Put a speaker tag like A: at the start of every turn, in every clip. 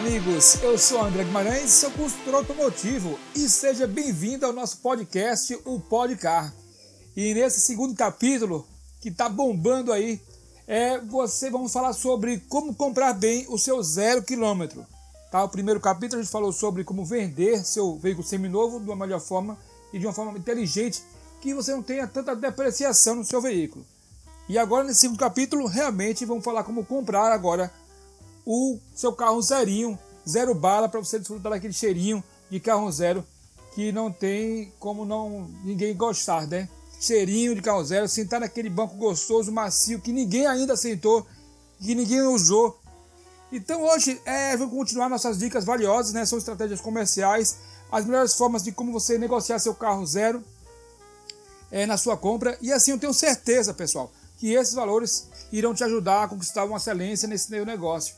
A: amigos, eu sou André Guimarães, sou consultor automotivo e seja bem-vindo ao nosso podcast, o Podcar. E nesse segundo capítulo, que está bombando aí, é você vamos falar sobre como comprar bem o seu zero quilômetro. Tá? O primeiro capítulo a gente falou sobre como vender seu veículo seminovo de uma melhor forma e de uma forma inteligente que você não tenha tanta depreciação no seu veículo. E agora nesse segundo capítulo, realmente vamos falar como comprar agora o seu carro zerinho, zero bala, para você desfrutar daquele cheirinho de carro zero que não tem como não ninguém gostar, né? Cheirinho de carro zero, sentar naquele banco gostoso, macio, que ninguém ainda sentou, que ninguém usou. Então hoje é, vamos continuar nossas dicas valiosas, né? São estratégias comerciais, as melhores formas de como você negociar seu carro zero é, na sua compra. E assim eu tenho certeza, pessoal, que esses valores irão te ajudar a conquistar uma excelência nesse negócio.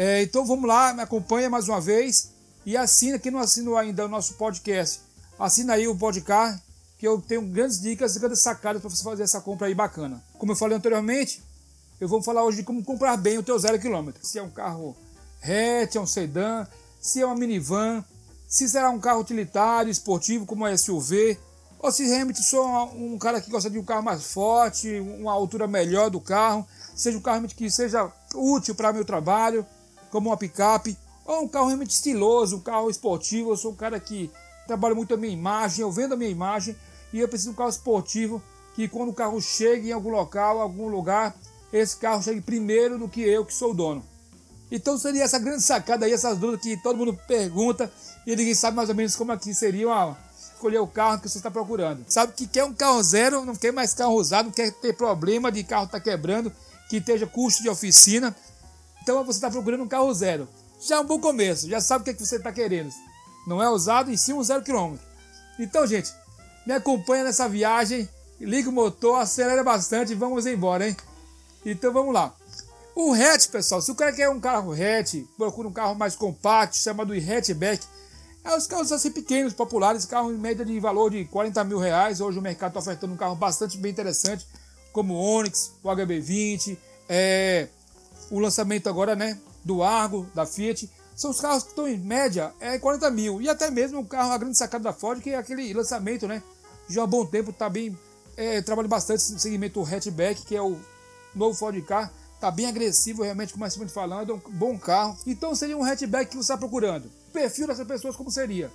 A: É, então vamos lá, me acompanha mais uma vez e assina, quem não assinou ainda o nosso podcast, assina aí o podcast, que eu tenho grandes dicas, grandes sacadas para você fazer essa compra aí bacana. Como eu falei anteriormente, eu vou falar hoje de como comprar bem o teu zero quilômetro. Se é um carro hatch, é um sedã, se é uma minivan, se será um carro utilitário, esportivo, como é SUV, ou se realmente sou um cara que gosta de um carro mais forte, uma altura melhor do carro, seja um carro que seja útil para meu trabalho como uma picape, ou um carro realmente estiloso, um carro esportivo. Eu sou um cara que trabalha muito a minha imagem, eu vendo a minha imagem e eu preciso de um carro esportivo que quando o carro chega em algum local, algum lugar, esse carro chegue primeiro do que eu, que sou o dono. Então seria essa grande sacada aí, essas dúvidas que todo mundo pergunta e ninguém sabe mais ou menos como aqui seria uma, escolher o carro que você está procurando. Sabe que quer um carro zero, não quer mais carro usado, não quer ter problema de carro estar tá quebrando, que esteja custo de oficina. Então você está procurando um carro zero. Já é um bom começo, já sabe o que, é que você está querendo. Não é usado, e sim um zero quilômetro. Então, gente, me acompanha nessa viagem, liga o motor, acelera bastante e vamos embora, hein? Então vamos lá. O hatch, pessoal, se o cara quer um carro hatch, procura um carro mais compacto, chamado hatchback. É os carros assim pequenos, populares, carro em média de valor de 40 mil reais. Hoje o mercado está ofertando um carro bastante bem interessante, como o Onix, o HB20, é, o lançamento agora, né, do Argo, da Fiat, são os carros que estão em média é 40 mil. E até mesmo o carro, a grande sacada da Ford, que é aquele lançamento, né? Já há bom tempo está bem. É, trabalha bastante no segmento hatchback, que é o novo Ford Car. Está bem agressivo, realmente, como é falando, é um bom carro. Então seria um hatchback que você está procurando. O perfil dessas pessoas como seria?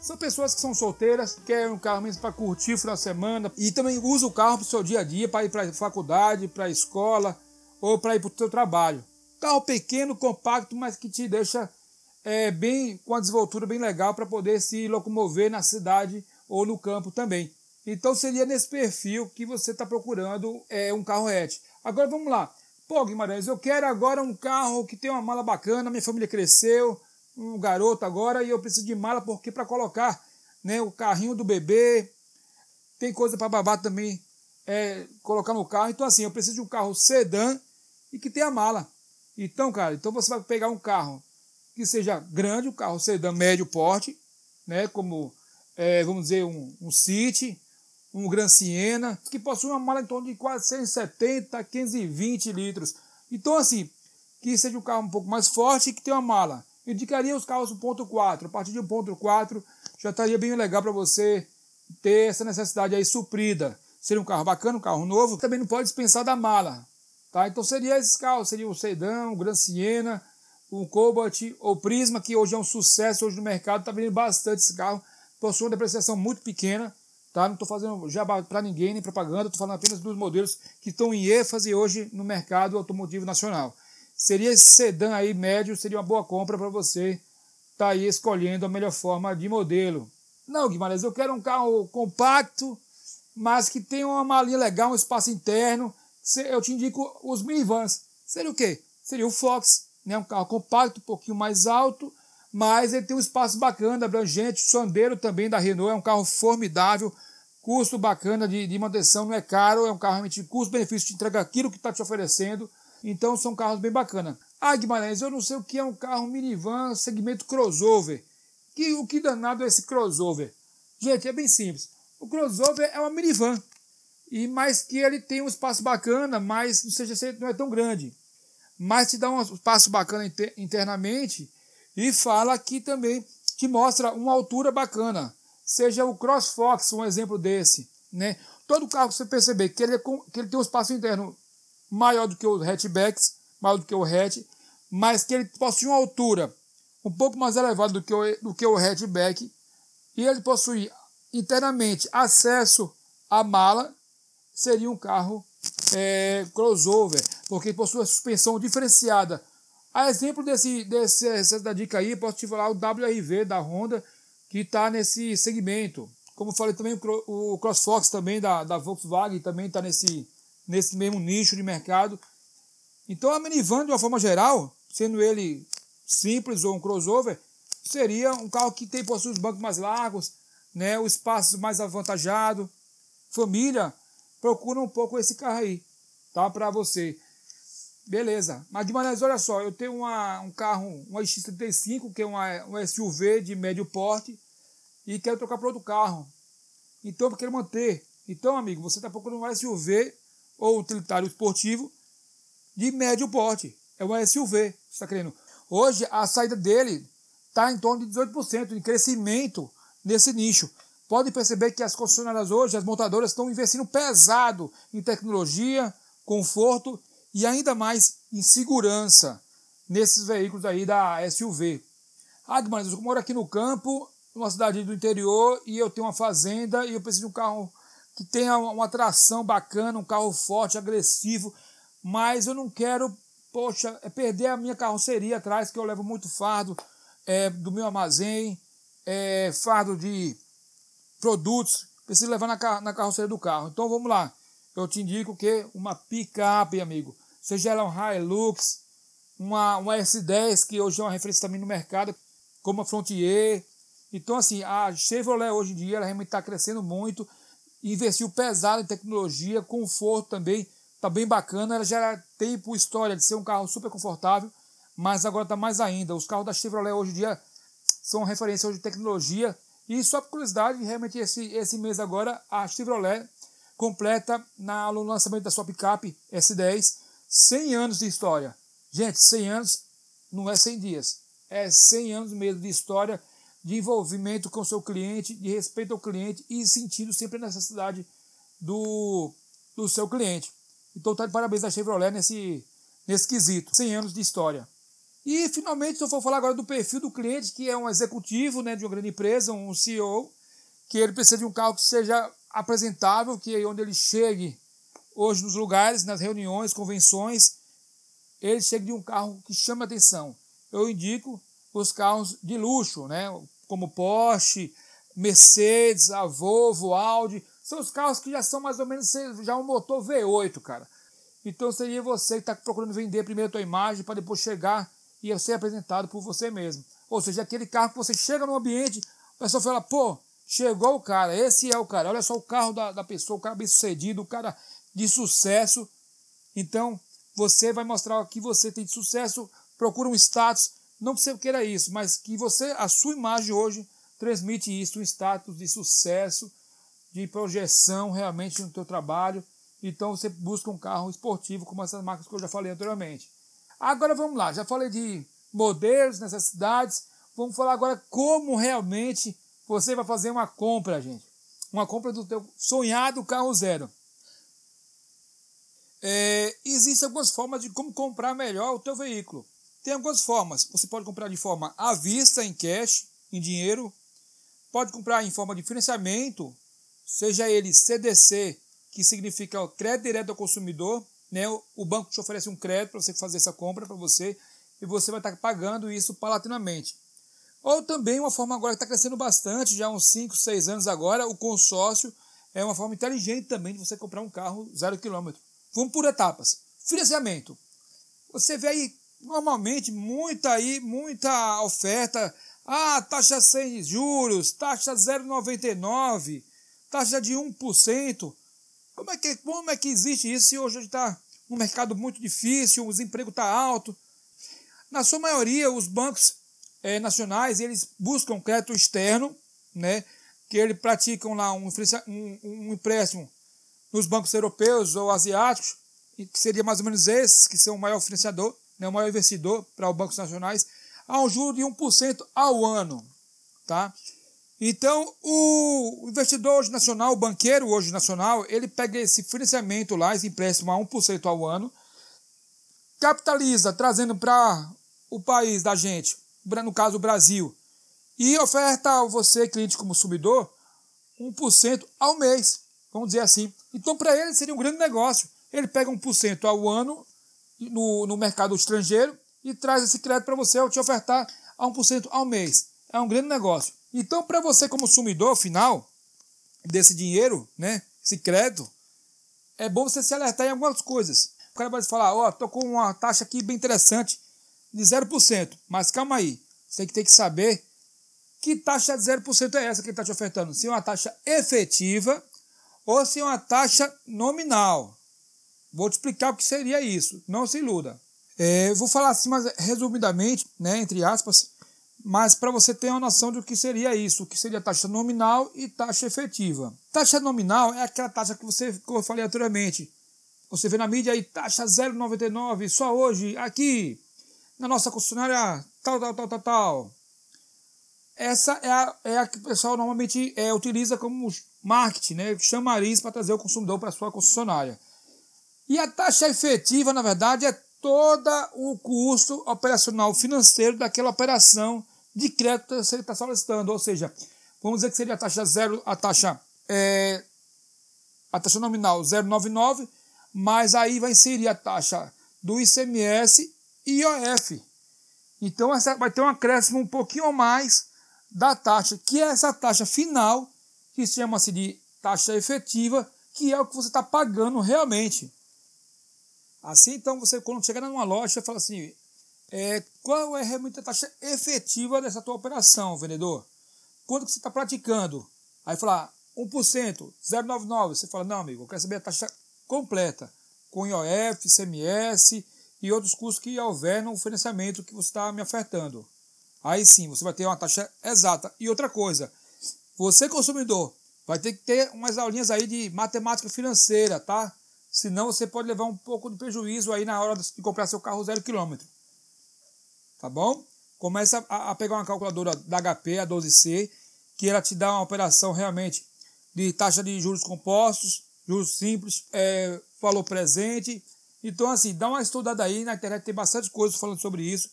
A: São pessoas que são solteiras, querem um carro mesmo para curtir o final de semana e também usa o carro para o seu dia a dia, para ir para a faculdade, para a escola, ou para ir para o seu trabalho. Carro pequeno, compacto, mas que te deixa é, bem com a desenvoltura bem legal para poder se locomover na cidade ou no campo também. Então seria nesse perfil que você está procurando é, um carro hatch. Agora vamos lá. Pô, Guimarães, eu quero agora um carro que tenha uma mala bacana, minha família cresceu, um garoto agora, e eu preciso de mala porque para colocar né, o carrinho do bebê, tem coisa para babar também, é, colocar no carro. Então assim, eu preciso de um carro sedã e que tenha mala. Então, cara, então você vai pegar um carro que seja grande, um carro sedã médio porte, né, como, é, vamos dizer, um, um City, um Gran Siena, que possui uma mala em torno de quase 170, 520 litros. Então, assim, que seja um carro um pouco mais forte e que tenha uma mala. Indicaria os carros 1.4. A partir de 1.4 já estaria bem legal para você ter essa necessidade aí suprida. Seria um carro bacana, um carro novo. Também não pode dispensar da mala. Tá? Então seria esses carros, seria o Sedã, o Gran Siena, o Cobalt ou Prisma, que hoje é um sucesso hoje no mercado, está vendendo bastante esse carro, possui uma depreciação muito pequena, tá? Não estou fazendo já para ninguém, nem propaganda, estou falando apenas dos modelos que estão em ênfase hoje no mercado automotivo nacional. Seria esse sedã aí médio, seria uma boa compra para você estar tá aí escolhendo a melhor forma de modelo. Não, Guimarães, eu quero um carro compacto, mas que tenha uma malinha legal, um espaço interno, eu te indico os minivans. Seria o quê? Seria o Fox, né? um carro compacto, um pouquinho mais alto, mas ele tem um espaço bacana, abrangente. O Sandero também da Renault é um carro formidável, custo bacana de, de manutenção, não é caro, é um carro realmente custo-benefício, te entrega aquilo que está te oferecendo. Então são carros bem bacanas. Ah, Guimarães, eu não sei o que é um carro minivan segmento crossover. Que, o que danado é esse crossover? Gente, é bem simples. O crossover é uma minivan e mais que ele tem um espaço bacana, mas não seja não é tão grande, mas te dá um espaço bacana internamente E fala aqui também que mostra uma altura bacana. Seja o CrossFox, um exemplo desse. Né? Todo carro que você perceber que ele, é com, que ele tem um espaço interno maior do que os hatchbacks, maior do que o hatch, mas que ele possui uma altura um pouco mais elevada do que o, do que o hatchback, e ele possui internamente acesso à mala, seria um carro é, crossover, porque possui suspensão diferenciada. A exemplo desse, desse essa dica aí, posso te falar o WRV da Honda, que está nesse segmento. Como falei também, o CrossFox também da, da Volkswagen também está nesse, nesse mesmo nicho de mercado. Então a minivan, de uma forma geral, sendo ele simples ou um crossover, seria um carro que tem possui os bancos mais largos, né, o espaço mais avantajado. Família, procura um pouco esse carro aí, tá? Para você. Beleza. Mas de maneira, olha só, eu tenho uma, um carro, um X35, que é uma, um SUV de médio porte, e quero trocar para outro carro. Então eu quero manter. Então, amigo, você está procurando um SUV ou utilitário esportivo de médio porte. É um SUV, você está querendo. Hoje a saída dele está em torno de 18% em crescimento nesse nicho. Pode perceber que as concessionárias hoje, as montadoras, estão investindo pesado em tecnologia, conforto e ainda mais em segurança nesses veículos aí da SUV. Ah, mas eu moro aqui no campo, numa cidade do interior, e eu tenho uma fazenda e eu preciso de um carro que tenha uma tração bacana, um carro forte, agressivo, mas eu não quero, poxa, é perder a minha carroceria atrás, que eu levo muito fardo é, do meu armazém, é, fardo de produtos, preciso levar na, na carroceria do carro. Então vamos lá. Eu te indico que uma picape, amigo. Seja ela um Hilux, uma, uma S10, que hoje é uma referência também no mercado, como a Frontier. Então, assim, a Chevrolet hoje em dia ela realmente está crescendo muito. Investiu pesado em tecnologia, conforto também, está bem bacana. Ela já tem por história de ser um carro super confortável, mas agora está mais ainda. Os carros da Chevrolet hoje em dia são referência hoje de tecnologia e só por curiosidade, realmente esse, esse mês agora, a Chevrolet completa na, no lançamento da sua picape S10 100 anos de história. Gente, 100 anos não é 100 dias, é 100 anos mesmo de história, de envolvimento com o seu cliente, de respeito ao cliente e sentindo sempre a necessidade do, do seu cliente. Então tá de parabéns a Chevrolet nesse, nesse quesito. 100 anos de história. E finalmente eu vou falar agora do perfil do cliente, que é um executivo né, de uma grande empresa, um CEO, que ele precisa de um carro que seja apresentável, que é onde ele chegue hoje nos lugares, nas reuniões, convenções, ele chegue de um carro que chama atenção. Eu indico os carros de luxo, né, como Porsche, Mercedes, a Volvo, Audi, são os carros que já são mais ou menos já um motor V8, cara. Então seria você que está procurando vender primeiro a tua imagem para depois chegar e ser apresentado por você mesmo. Ou seja, aquele carro que você chega no ambiente, a pessoa fala, pô, chegou o cara, esse é o cara, olha só o carro da, da pessoa, o cara bem sucedido, o cara de sucesso. Então, você vai mostrar que você tem de sucesso, procura um status, não que você queira isso, mas que você, a sua imagem hoje, transmite isso, um status de sucesso, de projeção realmente no teu trabalho. Então você busca um carro esportivo, como essas marcas que eu já falei anteriormente. Agora vamos lá, já falei de modelos, necessidades. Vamos falar agora como realmente você vai fazer uma compra, gente. Uma compra do teu sonhado carro zero. É, Existem algumas formas de como comprar melhor o teu veículo. Tem algumas formas. Você pode comprar de forma à vista, em cash, em dinheiro. Pode comprar em forma de financiamento, seja ele CDC, que significa crédito direto ao consumidor, né, o banco te oferece um crédito para você fazer essa compra para você e você vai estar pagando isso paulatinamente. Ou também uma forma agora que está crescendo bastante, já há uns 5, 6 anos agora, o consórcio é uma forma inteligente também de você comprar um carro zero quilômetro. Vamos por etapas. Financiamento. Você vê aí normalmente muita aí, muita oferta. Ah, taxa sem juros, taxa 0,99, taxa de 1%. Como é que, como é que existe isso se hoje está um mercado muito difícil, o desemprego está alto. Na sua maioria, os bancos é, nacionais eles buscam crédito externo, né, que eles praticam lá um, um, um empréstimo nos bancos europeus ou asiáticos, que seria mais ou menos esses que são o maior financiador, né, o maior investidor para os bancos nacionais. a um juro de 1% ao ano. Tá? Então, o investidor hoje nacional, o banqueiro hoje nacional, ele pega esse financiamento lá, esse empréstimo a 1% ao ano, capitaliza, trazendo para o país da gente, no caso o Brasil, e oferta a você, cliente como consumidor, 1% ao mês, vamos dizer assim. Então, para ele seria um grande negócio. Ele pega 1% ao ano no, no mercado estrangeiro e traz esse crédito para você, ao te ofertar a 1% ao mês. É um grande negócio. Então, para você como consumidor final desse dinheiro, né, esse crédito, é bom você se alertar em algumas coisas. O cara vai falar, ó, oh, tô com uma taxa aqui bem interessante de 0%, mas calma aí, você tem que saber que taxa de 0% é essa que ele está te ofertando? Se é uma taxa efetiva ou se é uma taxa nominal. Vou te explicar o que seria isso, não se iluda. É, vou falar assim, mas resumidamente, né, entre aspas, mas para você ter uma noção do que seria isso, o que seria taxa nominal e taxa efetiva. Taxa nominal é aquela taxa que você, como eu falei anteriormente, você vê na mídia aí, taxa 0,99, só hoje, aqui, na nossa concessionária, tal, tal, tal, tal, tal. Essa é a, é a que o pessoal normalmente é, utiliza como marketing, né? chamariz para trazer o consumidor para sua concessionária. E a taxa efetiva, na verdade, é todo o custo operacional financeiro daquela operação de crédito que você está solicitando. Ou seja, vamos dizer que seria a taxa zero, a taxa, é, a taxa nominal 0,99, mas aí vai inserir a taxa do ICMS e IOF. Então vai ter um acréscimo um pouquinho mais da taxa, que é essa taxa final, que chama-se de taxa efetiva, que é o que você está pagando realmente. Assim, então, você quando chegar numa loja, fala assim, é, qual é realmente a taxa efetiva dessa tua operação, vendedor? Quanto que você está praticando? Aí fala 1%, 0,99. Você fala, não, amigo, eu quero saber a taxa completa, com IOF, CMS e outros custos que houver no financiamento que você está me ofertando. Aí sim, você vai ter uma taxa exata. E outra coisa, você consumidor vai ter que ter umas aulinhas aí de matemática financeira, tá? Senão você pode levar um pouco de prejuízo aí na hora de comprar seu carro zero quilômetro. Tá bom? Começa a, pegar uma calculadora da HP, a 12C, que ela te dá uma operação realmente de taxa de juros compostos, juros simples, é, valor presente. Então, assim, dá uma estudada aí, na internet tem bastante coisa falando sobre isso,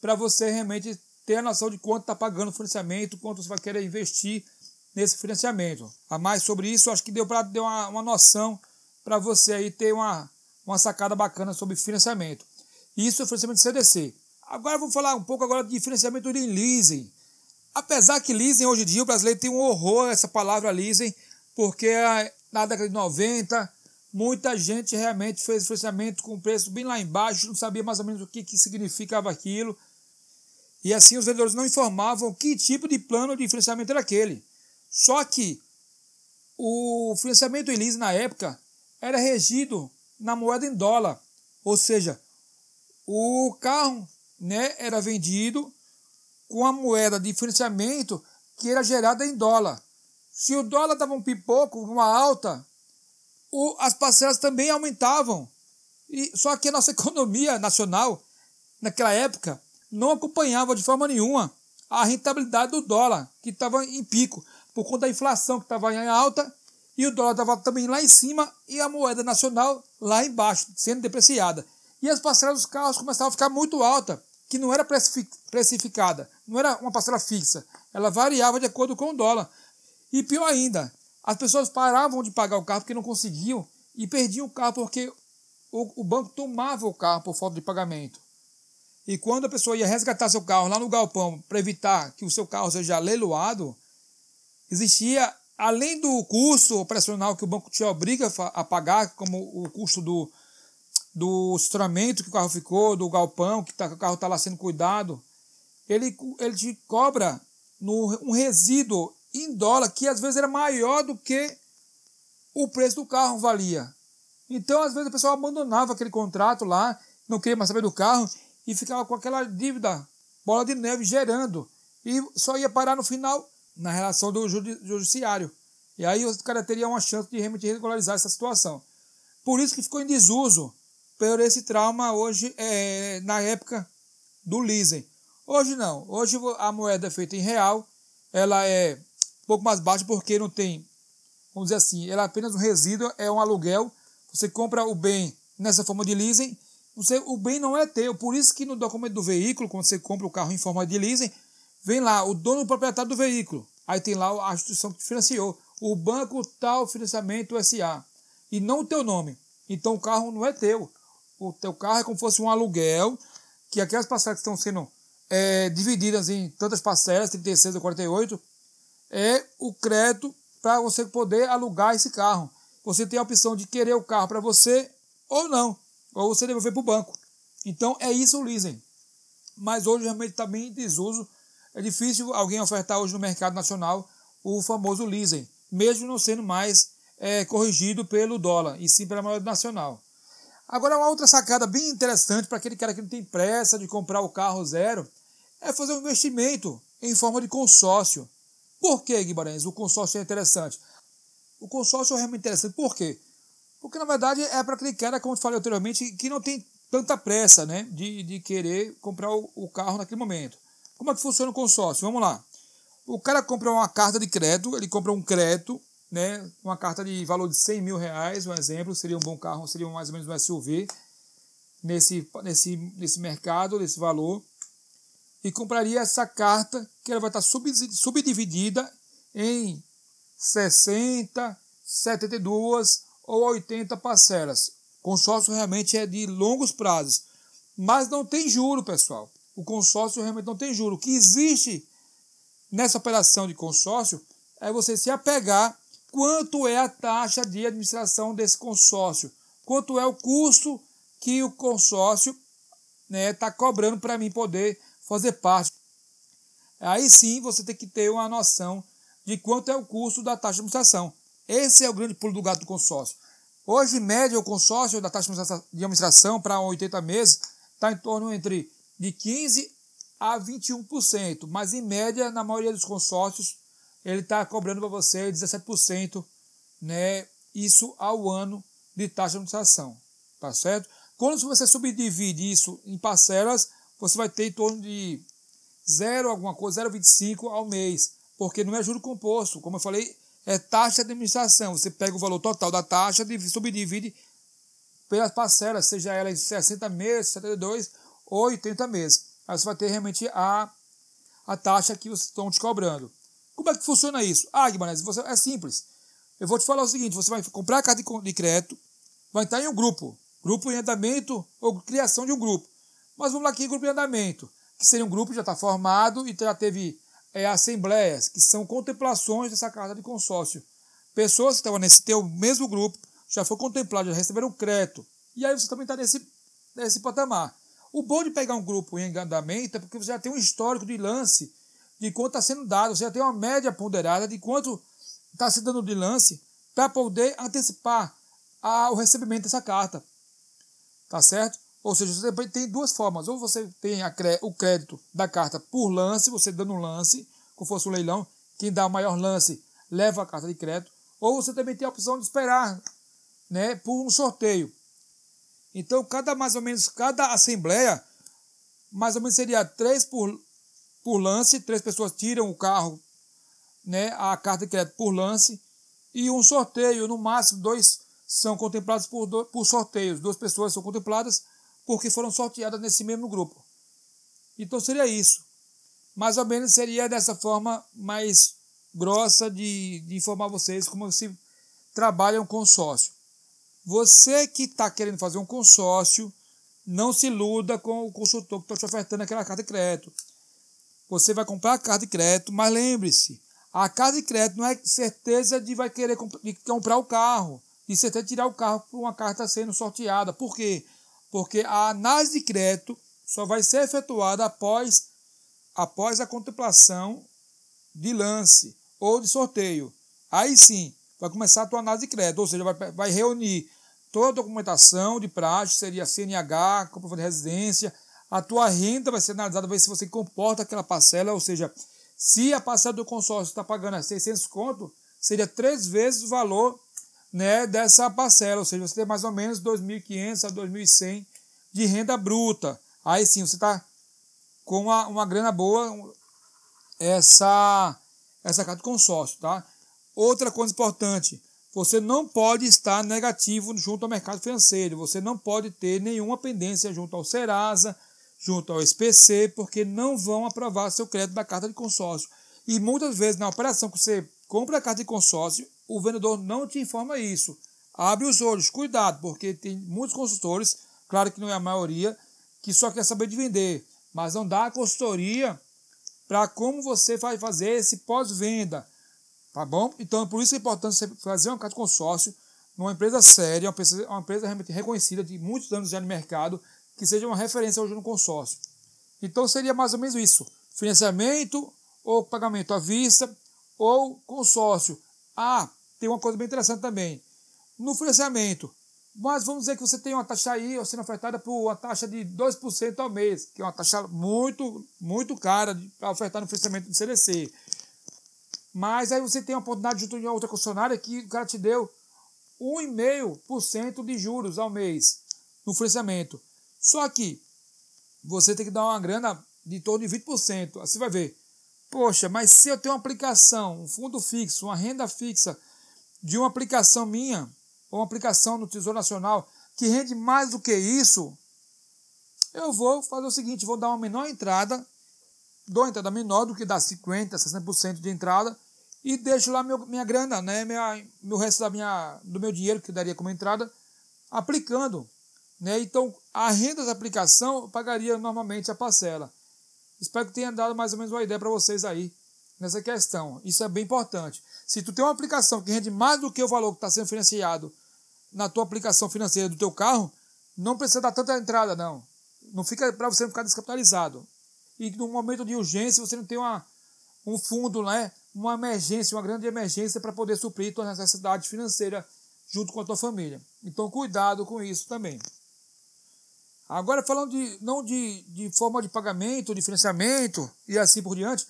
A: para você realmente ter a noção de quanto está pagando o financiamento, quanto você vai querer investir nesse financiamento. A mais sobre isso, acho que deu para dar uma, uma noção para você aí ter uma, uma sacada bacana sobre financiamento. Isso é financiamento CDC. Agora vou falar um pouco agora de financiamento de leasing. Apesar que leasing hoje em dia o brasileiro tem um horror essa palavra leasing, porque na década de 90 muita gente realmente fez financiamento com preço bem lá embaixo, não sabia mais ou menos o que, que significava aquilo. E assim os vendedores não informavam que tipo de plano de financiamento era aquele. Só que o financiamento em lease na época era regido na moeda em dólar. Ou seja, o carro né, era vendido com a moeda de financiamento que era gerada em dólar. Se o dólar dava um pipoco, uma alta, o, as parcelas também aumentavam. E, só que a nossa economia nacional, naquela época, não acompanhava de forma nenhuma a rentabilidade do dólar, que estava em pico, por conta da inflação que estava em alta, e o dólar estava também lá em cima e a moeda nacional lá embaixo, sendo depreciada. E as parcelas dos carros começavam a ficar muito alta, que não era precificada, não era uma parcela fixa, ela variava de acordo com o dólar. E pior ainda, as pessoas paravam de pagar o carro porque não conseguiam e perdiam o carro porque o, o banco tomava o carro por falta de pagamento. E quando a pessoa ia resgatar seu carro lá no galpão para evitar que o seu carro seja leiloado, existia, além do custo operacional que o banco te obriga a pagar, como o custo do, do estacionamento que o carro ficou, do galpão, que, tá, que o carro está lá sendo cuidado, ele, ele te cobra no, um resíduo em dólar que às vezes era maior do que o preço do carro valia. Então, às vezes, a pessoa abandonava aquele contrato lá, não queria mais saber do carro, e ficava com aquela dívida, bola de neve gerando. E só ia parar no final na relação do judiciário. E aí o cara teria uma chance de realmente regularizar essa situação. Por isso que ficou em desuso por esse trauma hoje, é, na época do leasing. Hoje não. Hoje a moeda é feita em real, ela é um pouco mais baixa porque não tem, vamos dizer assim, ela é apenas um resíduo, é um aluguel. Você compra o bem nessa forma de leasing, você, o bem não é teu. Por isso que no documento do veículo, quando você compra o carro em forma de leasing, vem lá o dono proprietário do veículo. Aí tem lá a instituição que financiou. O banco tal financiamento SA. E não o teu nome. Então o carro não é teu. O teu carro é como se fosse um aluguel, que aquelas parcelas que estão sendo é, divididas em tantas parcelas, 36 ou 48, é o crédito para você poder alugar esse carro. Você tem a opção de querer o carro para você ou não, ou você devolver para o banco. Então é isso o leasing. Mas hoje realmente está bem em desuso. É difícil alguém ofertar hoje no mercado nacional o famoso leasing, mesmo não sendo mais é, corrigido pelo dólar, e sim pela moeda nacional. Agora, uma outra sacada bem interessante para aquele cara que não tem pressa de comprar o carro zero é fazer um investimento em forma de consórcio. Por que, Guimarães, o consórcio é interessante? O consórcio é realmente interessante. Por quê? Porque, na verdade, é para aquele cara, como eu falei anteriormente, que não tem tanta pressa né, de, de querer comprar o, o carro naquele momento. Como é que funciona o consórcio? Vamos lá. O cara compra uma carta de crédito, ele compra um crédito, né, uma carta de valor de 100 mil reais, um exemplo, seria um bom carro, seria mais ou menos um SUV, nesse, nesse, nesse mercado, nesse valor, e compraria essa carta, que ela vai estar subdividida em 60, 72 ou 80 parcelas. Consórcio realmente é de longos prazos, mas não tem juro, pessoal. O consórcio realmente não tem juro. O que existe nessa operação de consórcio é você se apegar quanto é a taxa de administração desse consórcio, quanto é o custo que o consórcio está né, tá cobrando para mim poder fazer parte. Aí sim você tem que ter uma noção de quanto é o custo da taxa de administração. Esse é o grande pulo do gato do consórcio. Hoje, em média, o consórcio da taxa de administração para 80 meses está em torno entre de 15% a 21%, mas em média, na maioria dos consórcios, ele está cobrando para você 17%, né, isso ao ano de taxa de administração, tá certo? Quando você subdivide isso em parcelas, você vai ter em torno de 0 alguma coisa, 0,25 ao mês, porque não é juro composto, como eu falei, é taxa de administração. Você pega o valor total da taxa e subdivide pelas parcelas, seja ela em 60 meses, 72 ou 80 meses. Aí você vai ter realmente a, a taxa que vocês estão te cobrando. Como é que funciona isso? Ah, Guimarães, você, é simples. Eu vou te falar o seguinte: você vai comprar a carta de crédito, vai entrar em um grupo, grupo em andamento ou criação de um grupo. Mas vamos lá aqui, grupo em andamento, que seria um grupo que já está formado e já teve é, assembleias, que são contemplações dessa carta de consórcio. Pessoas que estavam nesse teu mesmo grupo já foram contempladas, já receberam crédito. E aí você também está nesse, nesse patamar. O bom de pegar um grupo em andamento é porque você já tem um histórico de lance de quanto está sendo dado, você já tem uma média ponderada de quanto está se dando de lance para poder antecipar a, o recebimento dessa carta. Tá certo? Ou seja, você tem duas formas. Ou você tem a, o crédito da carta por lance, você dando um lance, como fosse um leilão, quem dá o maior lance leva a carta de crédito. Ou você também tem a opção de esperar né, por um sorteio. Então, cada mais ou menos, cada assembleia, mais ou menos seria três por, por lance, três pessoas tiram o carro, né, a carta de crédito por lance, e um sorteio, no máximo, dois são contemplados por, por sorteios. Duas pessoas são contempladas porque foram sorteadas nesse mesmo grupo. Então seria isso. Mais ou menos seria dessa forma mais grossa de, de informar vocês como se trabalha um consórcio. Você que está querendo fazer um consórcio, não se iluda com o consultor que está te ofertando aquela carta de crédito. Você vai comprar a carta de crédito, mas lembre-se, a carta de crédito não é certeza de vai querer comp de comprar o carro, de certeza de tirar o carro por uma carta sendo sorteada. Por quê? porque a análise de crédito só vai ser efetuada após, após a contemplação de lance ou de sorteio. Aí sim, vai começar a tua análise de crédito, ou seja, vai, vai reunir toda a documentação de praxe, seria CNH, comprovante de residência, a tua renda vai ser analisada, vai ver se você comporta aquela parcela, ou seja, se a parcela do consórcio está pagando 600 conto, seria três vezes o valor né, dessa parcela, ou seja, você tem mais ou menos 2.500 a 2.100 de renda bruta. Aí sim, você está com uma, uma grana boa essa, essa carta de consórcio, tá? Outra coisa importante, você não pode estar negativo junto ao mercado financeiro, você não pode ter nenhuma pendência junto ao Serasa, junto ao SPC, porque não vão aprovar seu crédito da carta de consórcio. E muitas vezes na operação que você compra a carta de consórcio, o vendedor não te informa isso. Abre os olhos, cuidado, porque tem muitos consultores, claro que não é a maioria, que só quer saber de vender, mas não dá a consultoria para como você vai fazer esse pós-venda, tá bom? Então, por isso é importante você fazer uma carta de consórcio numa empresa séria, uma empresa, uma empresa realmente reconhecida de muitos anos já no mercado, que seja uma referência hoje no consórcio. Então, seria mais ou menos isso: financiamento ou pagamento à vista ou consórcio. Ah, tem uma coisa bem interessante também. No financiamento, mas vamos dizer que você tem uma taxa aí sendo ofertada por uma taxa de 2% ao mês, que é uma taxa muito, muito cara para ofertar no financiamento do CDC. Mas aí você tem a oportunidade junto de outra concessionária que o cara te deu 1,5% de juros ao mês no financiamento. Só que você tem que dar uma grana de torno de 20%. Assim vai ver. Poxa, mas se eu tenho uma aplicação, um fundo fixo, uma renda fixa de uma aplicação minha, ou uma aplicação no Tesouro Nacional que rende mais do que isso, eu vou fazer o seguinte, vou dar uma menor entrada, dou uma entrada menor do que dá 50%, 60% de entrada, e deixo lá meu, minha grana, né, minha, meu resto da minha, do meu dinheiro que daria como entrada, aplicando. Né? Então, a renda da aplicação pagaria normalmente a parcela. Espero que tenha dado mais ou menos uma ideia para vocês aí nessa questão. Isso é bem importante. Se tu tem uma aplicação que rende mais do que o valor que está sendo financiado na tua aplicação financeira do teu carro, não precisa dar tanta entrada, não. Não fica para você não ficar descapitalizado. E no momento de urgência você não tem uma, um fundo, né? uma emergência, uma grande emergência para poder suprir tua necessidade financeira junto com a tua família. Então cuidado com isso também. Agora falando de não de, de forma de pagamento, de financiamento e assim por diante,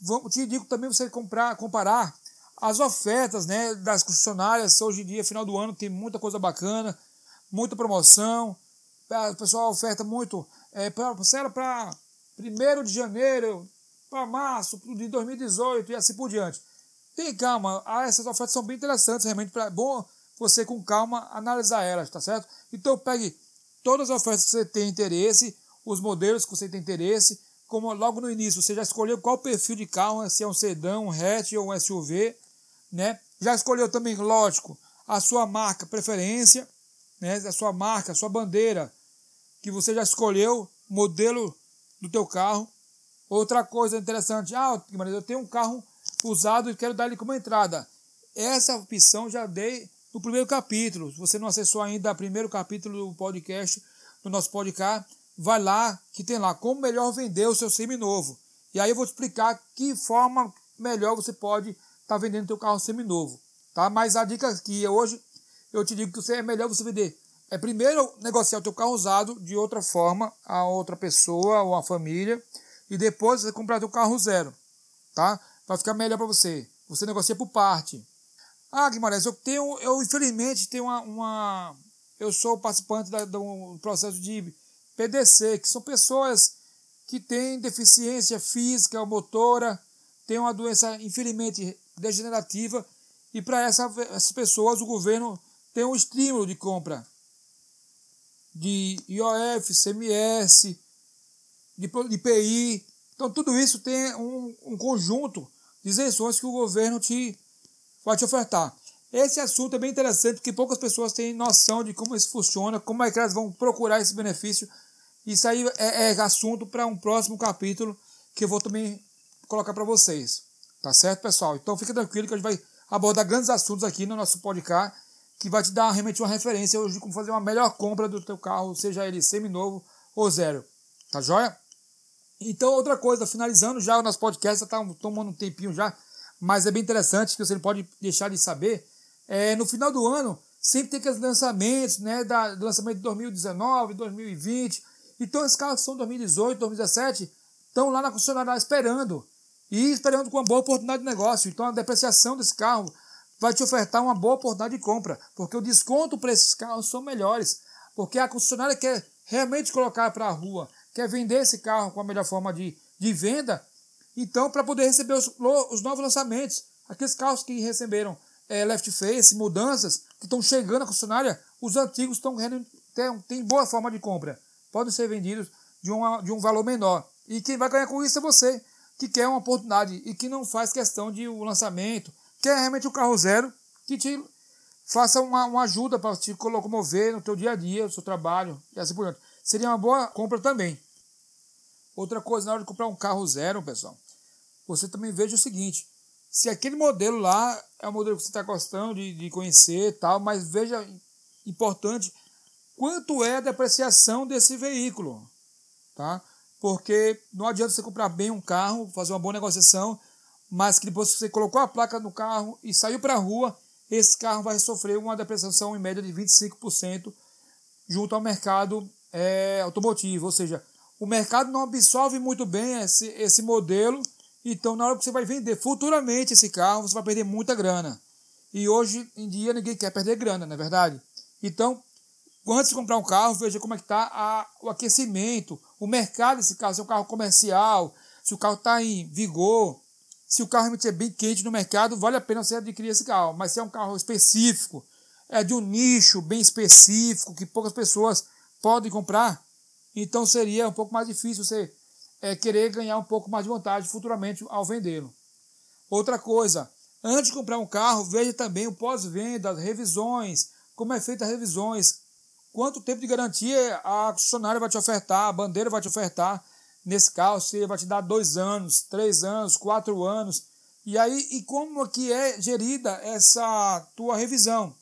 A: vou, te digo também você comprar, comparar as ofertas né, das concessionárias, hoje em dia, final do ano, tem muita coisa bacana, muita promoção. O pessoal oferta muito. É, pra, para 1 de janeiro, para março de 2018 e assim por diante. Tem calma, ah, essas ofertas são bem interessantes, realmente, para bom você com calma analisar elas, tá certo? Então pegue todas as ofertas que você tem interesse, os modelos que você tem interesse, como logo no início você já escolheu qual perfil de carro, se é um sedã, um hatch ou um SUV, né? Já escolheu também, lógico, a sua marca preferência, né? A sua marca, a sua bandeira, que você já escolheu, modelo do teu carro. Outra coisa interessante, ah, eu tenho um carro usado e quero dar ele como entrada. Essa opção já dei no primeiro capítulo. Se você não acessou ainda o primeiro capítulo do podcast, do nosso podcast, vai lá que tem lá como melhor vender o seu semi-novo. E aí eu vou te explicar que forma melhor você pode está vendendo teu carro seminovo, tá? Mas a dica que hoje eu te digo que é melhor você vender é primeiro negociar o teu carro usado de outra forma a outra pessoa ou a família e depois você comprar teu carro zero, tá? Vai ficar melhor para você. Você negocia por parte. Ah, Guimarães, eu tenho, eu infelizmente tenho uma, uma eu sou participante da, do processo de PDC, que são pessoas que têm deficiência física ou motora, têm uma doença infelizmente degenerativa e para essa, essas pessoas o governo tem um estímulo de compra de IOF, CMS, de, IPI. Então tudo isso tem um, um conjunto de isenções que o governo te, vai te ofertar. Esse assunto é bem interessante porque poucas pessoas têm noção de como isso funciona, como é que elas vão procurar esse benefício. Isso aí é, é assunto para um próximo capítulo que eu vou também colocar para vocês. Tá certo, pessoal? Então fica tranquilo que a gente vai abordar grandes assuntos aqui no nosso podcast, que vai te dar realmente uma referência hoje de como fazer uma melhor compra do teu carro, seja ele semi-novo ou zero. Tá joia? Então, outra coisa, finalizando já o nosso podcast, já tá tomando um tempinho já, mas é bem interessante que você não pode deixar de saber. É, no final do ano, sempre tem aqueles lançamentos, né? Da, do lançamento de 2019, 2020. Então, esses carros são 2018, 2017, estão lá na concessionária esperando e esperando com uma boa oportunidade de negócio. Então a depreciação desse carro vai te ofertar uma boa oportunidade de compra, porque o desconto para esses carros são melhores, porque a concessionária quer realmente colocar para a rua, quer vender esse carro com a melhor forma de, de venda, então para poder receber os, os novos lançamentos, aqueles carros que receberam é, left face, mudanças, que estão chegando à concessionária, os antigos estão têm, têm boa forma de compra. Podem ser vendidos de, uma, de um valor menor. E quem vai ganhar com isso é você, que quer uma oportunidade e que não faz questão de o um lançamento, quer realmente o um carro zero que te faça uma, uma ajuda para te locomover no teu dia a dia, no seu trabalho e assim por diante. Seria uma boa compra também. Outra coisa, na hora de comprar um carro zero, pessoal, você também veja o seguinte, se aquele modelo lá é o modelo que você está gostando de, de conhecer tal, mas veja, importante, quanto é a depreciação desse veículo, tá? Porque não adianta você comprar bem um carro, fazer uma boa negociação, mas que depois que você colocou a placa no carro e saiu para a rua, esse carro vai sofrer uma depreciação em média de 25% junto ao mercado é, automotivo, ou seja, o mercado não absorve muito bem esse, esse modelo então, na hora que você vai vender futuramente esse carro, você vai perder muita grana. E hoje em dia ninguém quer perder grana, não é verdade? Então, antes de comprar um carro, veja como é que está o aquecimento, o mercado desse carro, se é um carro comercial, se o carro está em vigor, se o carro realmente é bem quente no mercado, vale a pena você adquirir esse carro. Mas se é um carro específico, é de um nicho bem específico, que poucas pessoas podem comprar, então seria um pouco mais difícil você é, querer ganhar um pouco mais de vantagem futuramente ao vendê-lo. Outra coisa, antes de comprar um carro, veja também o pós-venda, revisões, como é feita as revisões, quanto tempo de garantia a concessionária vai te ofertar, a bandeira vai te ofertar nesse carro, se vai te dar dois anos, três anos, quatro anos, e aí e como que é gerida essa tua revisão,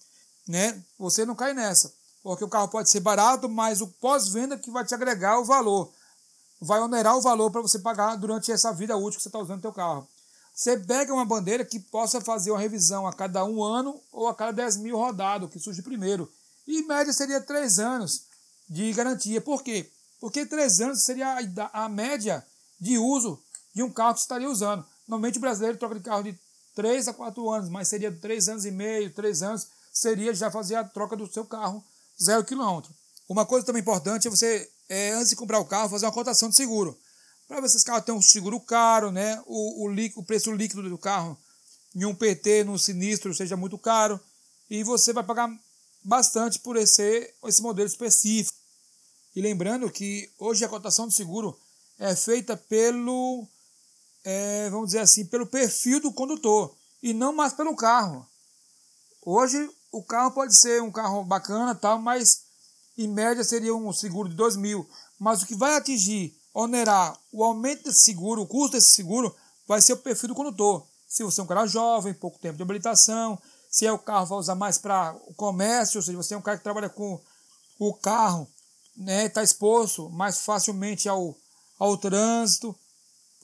A: né? Você não cai nessa, porque o carro pode ser barato, mas o pós-venda que vai te agregar o valor vai onerar o valor para você pagar durante essa vida útil que você está usando o seu carro. Você pega uma bandeira que possa fazer uma revisão a cada um ano ou a cada 10 mil rodado, que surge primeiro. E média seria três anos de garantia. Por quê? Porque três anos seria a média de uso de um carro que você estaria usando. Normalmente o brasileiro troca de carro de 3 a 4 anos, mas seria 3 anos e meio, 3 anos, seria já fazer a troca do seu carro zero quilômetro. Uma coisa também importante é você é, antes de comprar o carro, fazer uma cotação de seguro. Para ver se esse carro tem um seguro caro, né? O, o, o preço líquido do carro em um PT, no sinistro, seja muito caro. E você vai pagar bastante por esse, esse modelo específico. E lembrando que hoje a cotação de seguro é feita pelo, é, vamos dizer assim, pelo perfil do condutor e não mais pelo carro. Hoje o carro pode ser um carro bacana, tal, mas em média seria um seguro de 2 mil, mas o que vai atingir, onerar o aumento desse seguro, o custo desse seguro, vai ser o perfil do condutor. Se você é um cara jovem, pouco tempo de habilitação, se é o carro vai usar mais para o comércio, ou seja, você é um cara que trabalha com o carro, né, está exposto mais facilmente ao, ao trânsito,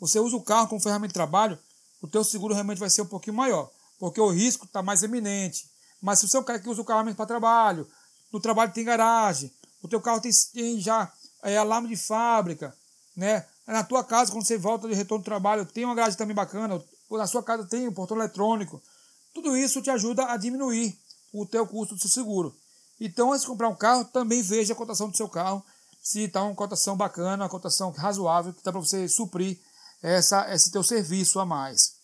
A: você usa o carro como ferramenta de trabalho, o teu seguro realmente vai ser um pouquinho maior, porque o risco está mais eminente. Mas se você é um cara que usa o carro para trabalho, no trabalho tem garagem, o teu carro tem, tem já é, alarme de fábrica, né? Na tua casa, quando você volta de retorno do trabalho, tem uma garagem também bacana, ou na sua casa tem um portão eletrônico. Tudo isso te ajuda a diminuir o teu custo do seu seguro. Então, antes de comprar um carro, também veja a cotação do seu carro, se está uma cotação bacana, uma cotação razoável, que dá para você suprir essa, esse teu serviço a mais.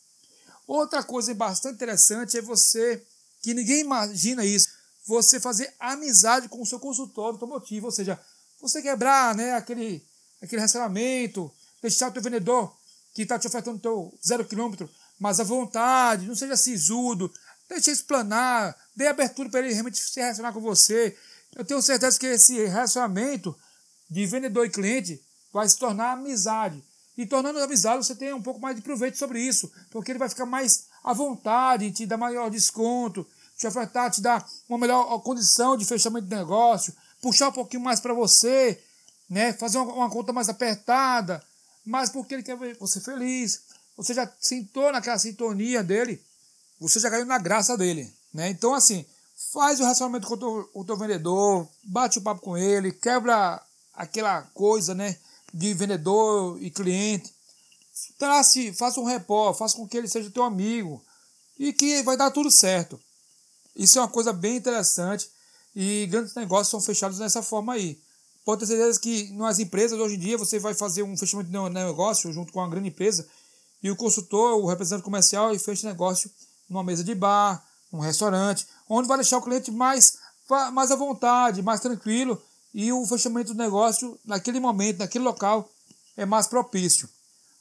A: Outra coisa bastante interessante é você, que ninguém imagina isso, você fazer amizade com o seu consultor automotivo, ou seja, você quebrar né, aquele, aquele relacionamento, deixar o teu vendedor que está te ofertando o teu zero quilômetro, mas à vontade, não seja sisudo, deixe explanar, dê abertura para ele realmente se relacionar com você. Eu tenho certeza que esse relacionamento de vendedor e cliente vai se tornar amizade. E tornando amizade, você tem um pouco mais de proveito sobre isso, porque ele vai ficar mais à vontade, te dar maior desconto, te ofertar, te dar uma melhor condição de fechamento de negócio, puxar um pouquinho mais para você, né? fazer uma, uma, conta mais apertada, mas porque ele quer ver você feliz. Você já sentou naquela sintonia dele, você já caiu na graça dele. Né? Então, assim, faz o relacionamento com o teu, o teu vendedor, bate o papo com ele, quebra aquela coisa né, de vendedor e cliente. Trace, faça um repó, faça com que ele seja teu amigo e que vai dar tudo certo. Isso é uma coisa bem interessante e grandes negócios são fechados dessa forma aí. Pode ter certeza que nas empresas hoje em dia você vai fazer um fechamento de negócio junto com uma grande empresa e o consultor, o representante comercial, fecha negócio numa mesa de bar, num restaurante, onde vai deixar o cliente mais, mais à vontade, mais tranquilo e o fechamento do negócio naquele momento, naquele local é mais propício.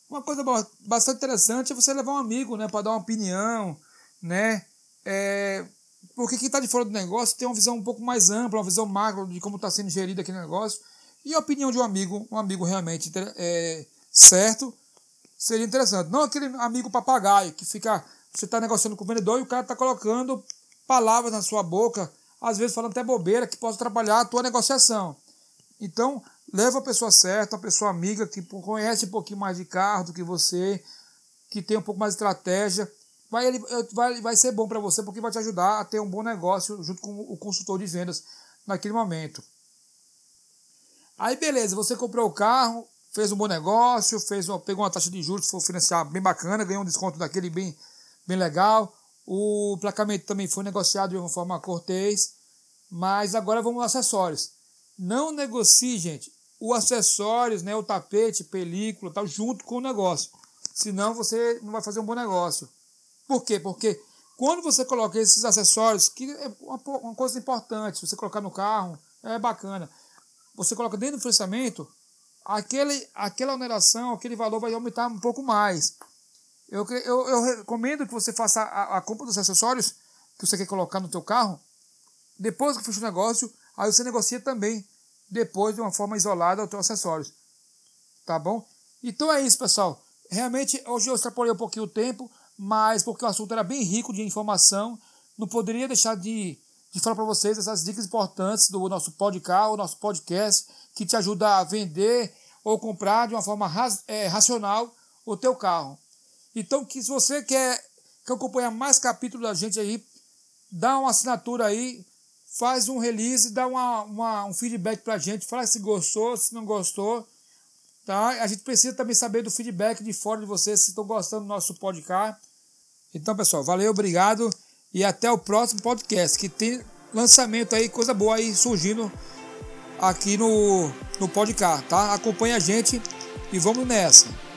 A: Uma coisa bastante interessante é você levar um amigo, né, para dar uma opinião, né, é, porque quem está de fora do negócio tem uma visão um pouco mais ampla, uma visão macro de como está sendo gerido aquele negócio e a opinião de um amigo, um amigo realmente é, certo, seria interessante. Não aquele amigo papagaio que fica, você está negociando com o vendedor e o cara está colocando palavras na sua boca, às vezes falando até bobeira que pode atrapalhar a tua negociação. Então, leva a pessoa certa, a pessoa amiga que conhece um pouquinho mais de carro do que você, que tem um pouco mais de estratégia. Vai, ele, vai, vai ser bom para você porque vai te ajudar a ter um bom negócio junto com o consultor de vendas naquele momento. Aí beleza, você comprou o carro, fez um bom negócio, fez uma, pegou uma taxa de juros, foi financiar bem bacana, ganhou um desconto daquele bem, bem legal. O placamento também foi negociado de uma forma cortês. Mas agora vamos aos acessórios. Não negocie, gente, o acessórios, né, o tapete, película, tal, junto com o negócio. Senão você não vai fazer um bom negócio. Por quê? Porque quando você coloca esses acessórios, que é uma, coisa importante, você colocar no carro, é bacana. Você coloca dentro do financiamento, aquele, aquela oneração, aquele valor vai aumentar um pouco mais. Eu, eu, eu recomendo que você faça a, a, compra dos acessórios que você quer colocar no teu carro. Depois que fecha o negócio, aí você negocia também, depois de uma forma isolada, os teus acessórios. Tá bom? Então é isso, pessoal. Realmente, hoje eu extrapolei um pouquinho o tempo, mas porque o assunto era bem rico de informação, não poderia deixar de, de falar para vocês essas dicas importantes do nosso podcast, o nosso podcast, que te ajuda a vender ou comprar de uma forma é, racional o teu carro. Então, que se você quer, quer acompanhar mais capítulos da gente aí, dá uma assinatura aí, faz um release, dá uma, uma, um feedback pra gente, fala se gostou, se não gostou. Tá? A gente precisa também saber do feedback de fora de vocês, se estão gostando do nosso podcast. Então, pessoal, valeu, obrigado e até o próximo podcast, que tem lançamento aí, coisa boa aí surgindo aqui no, no podcast, tá? Acompanha a gente e vamos nessa.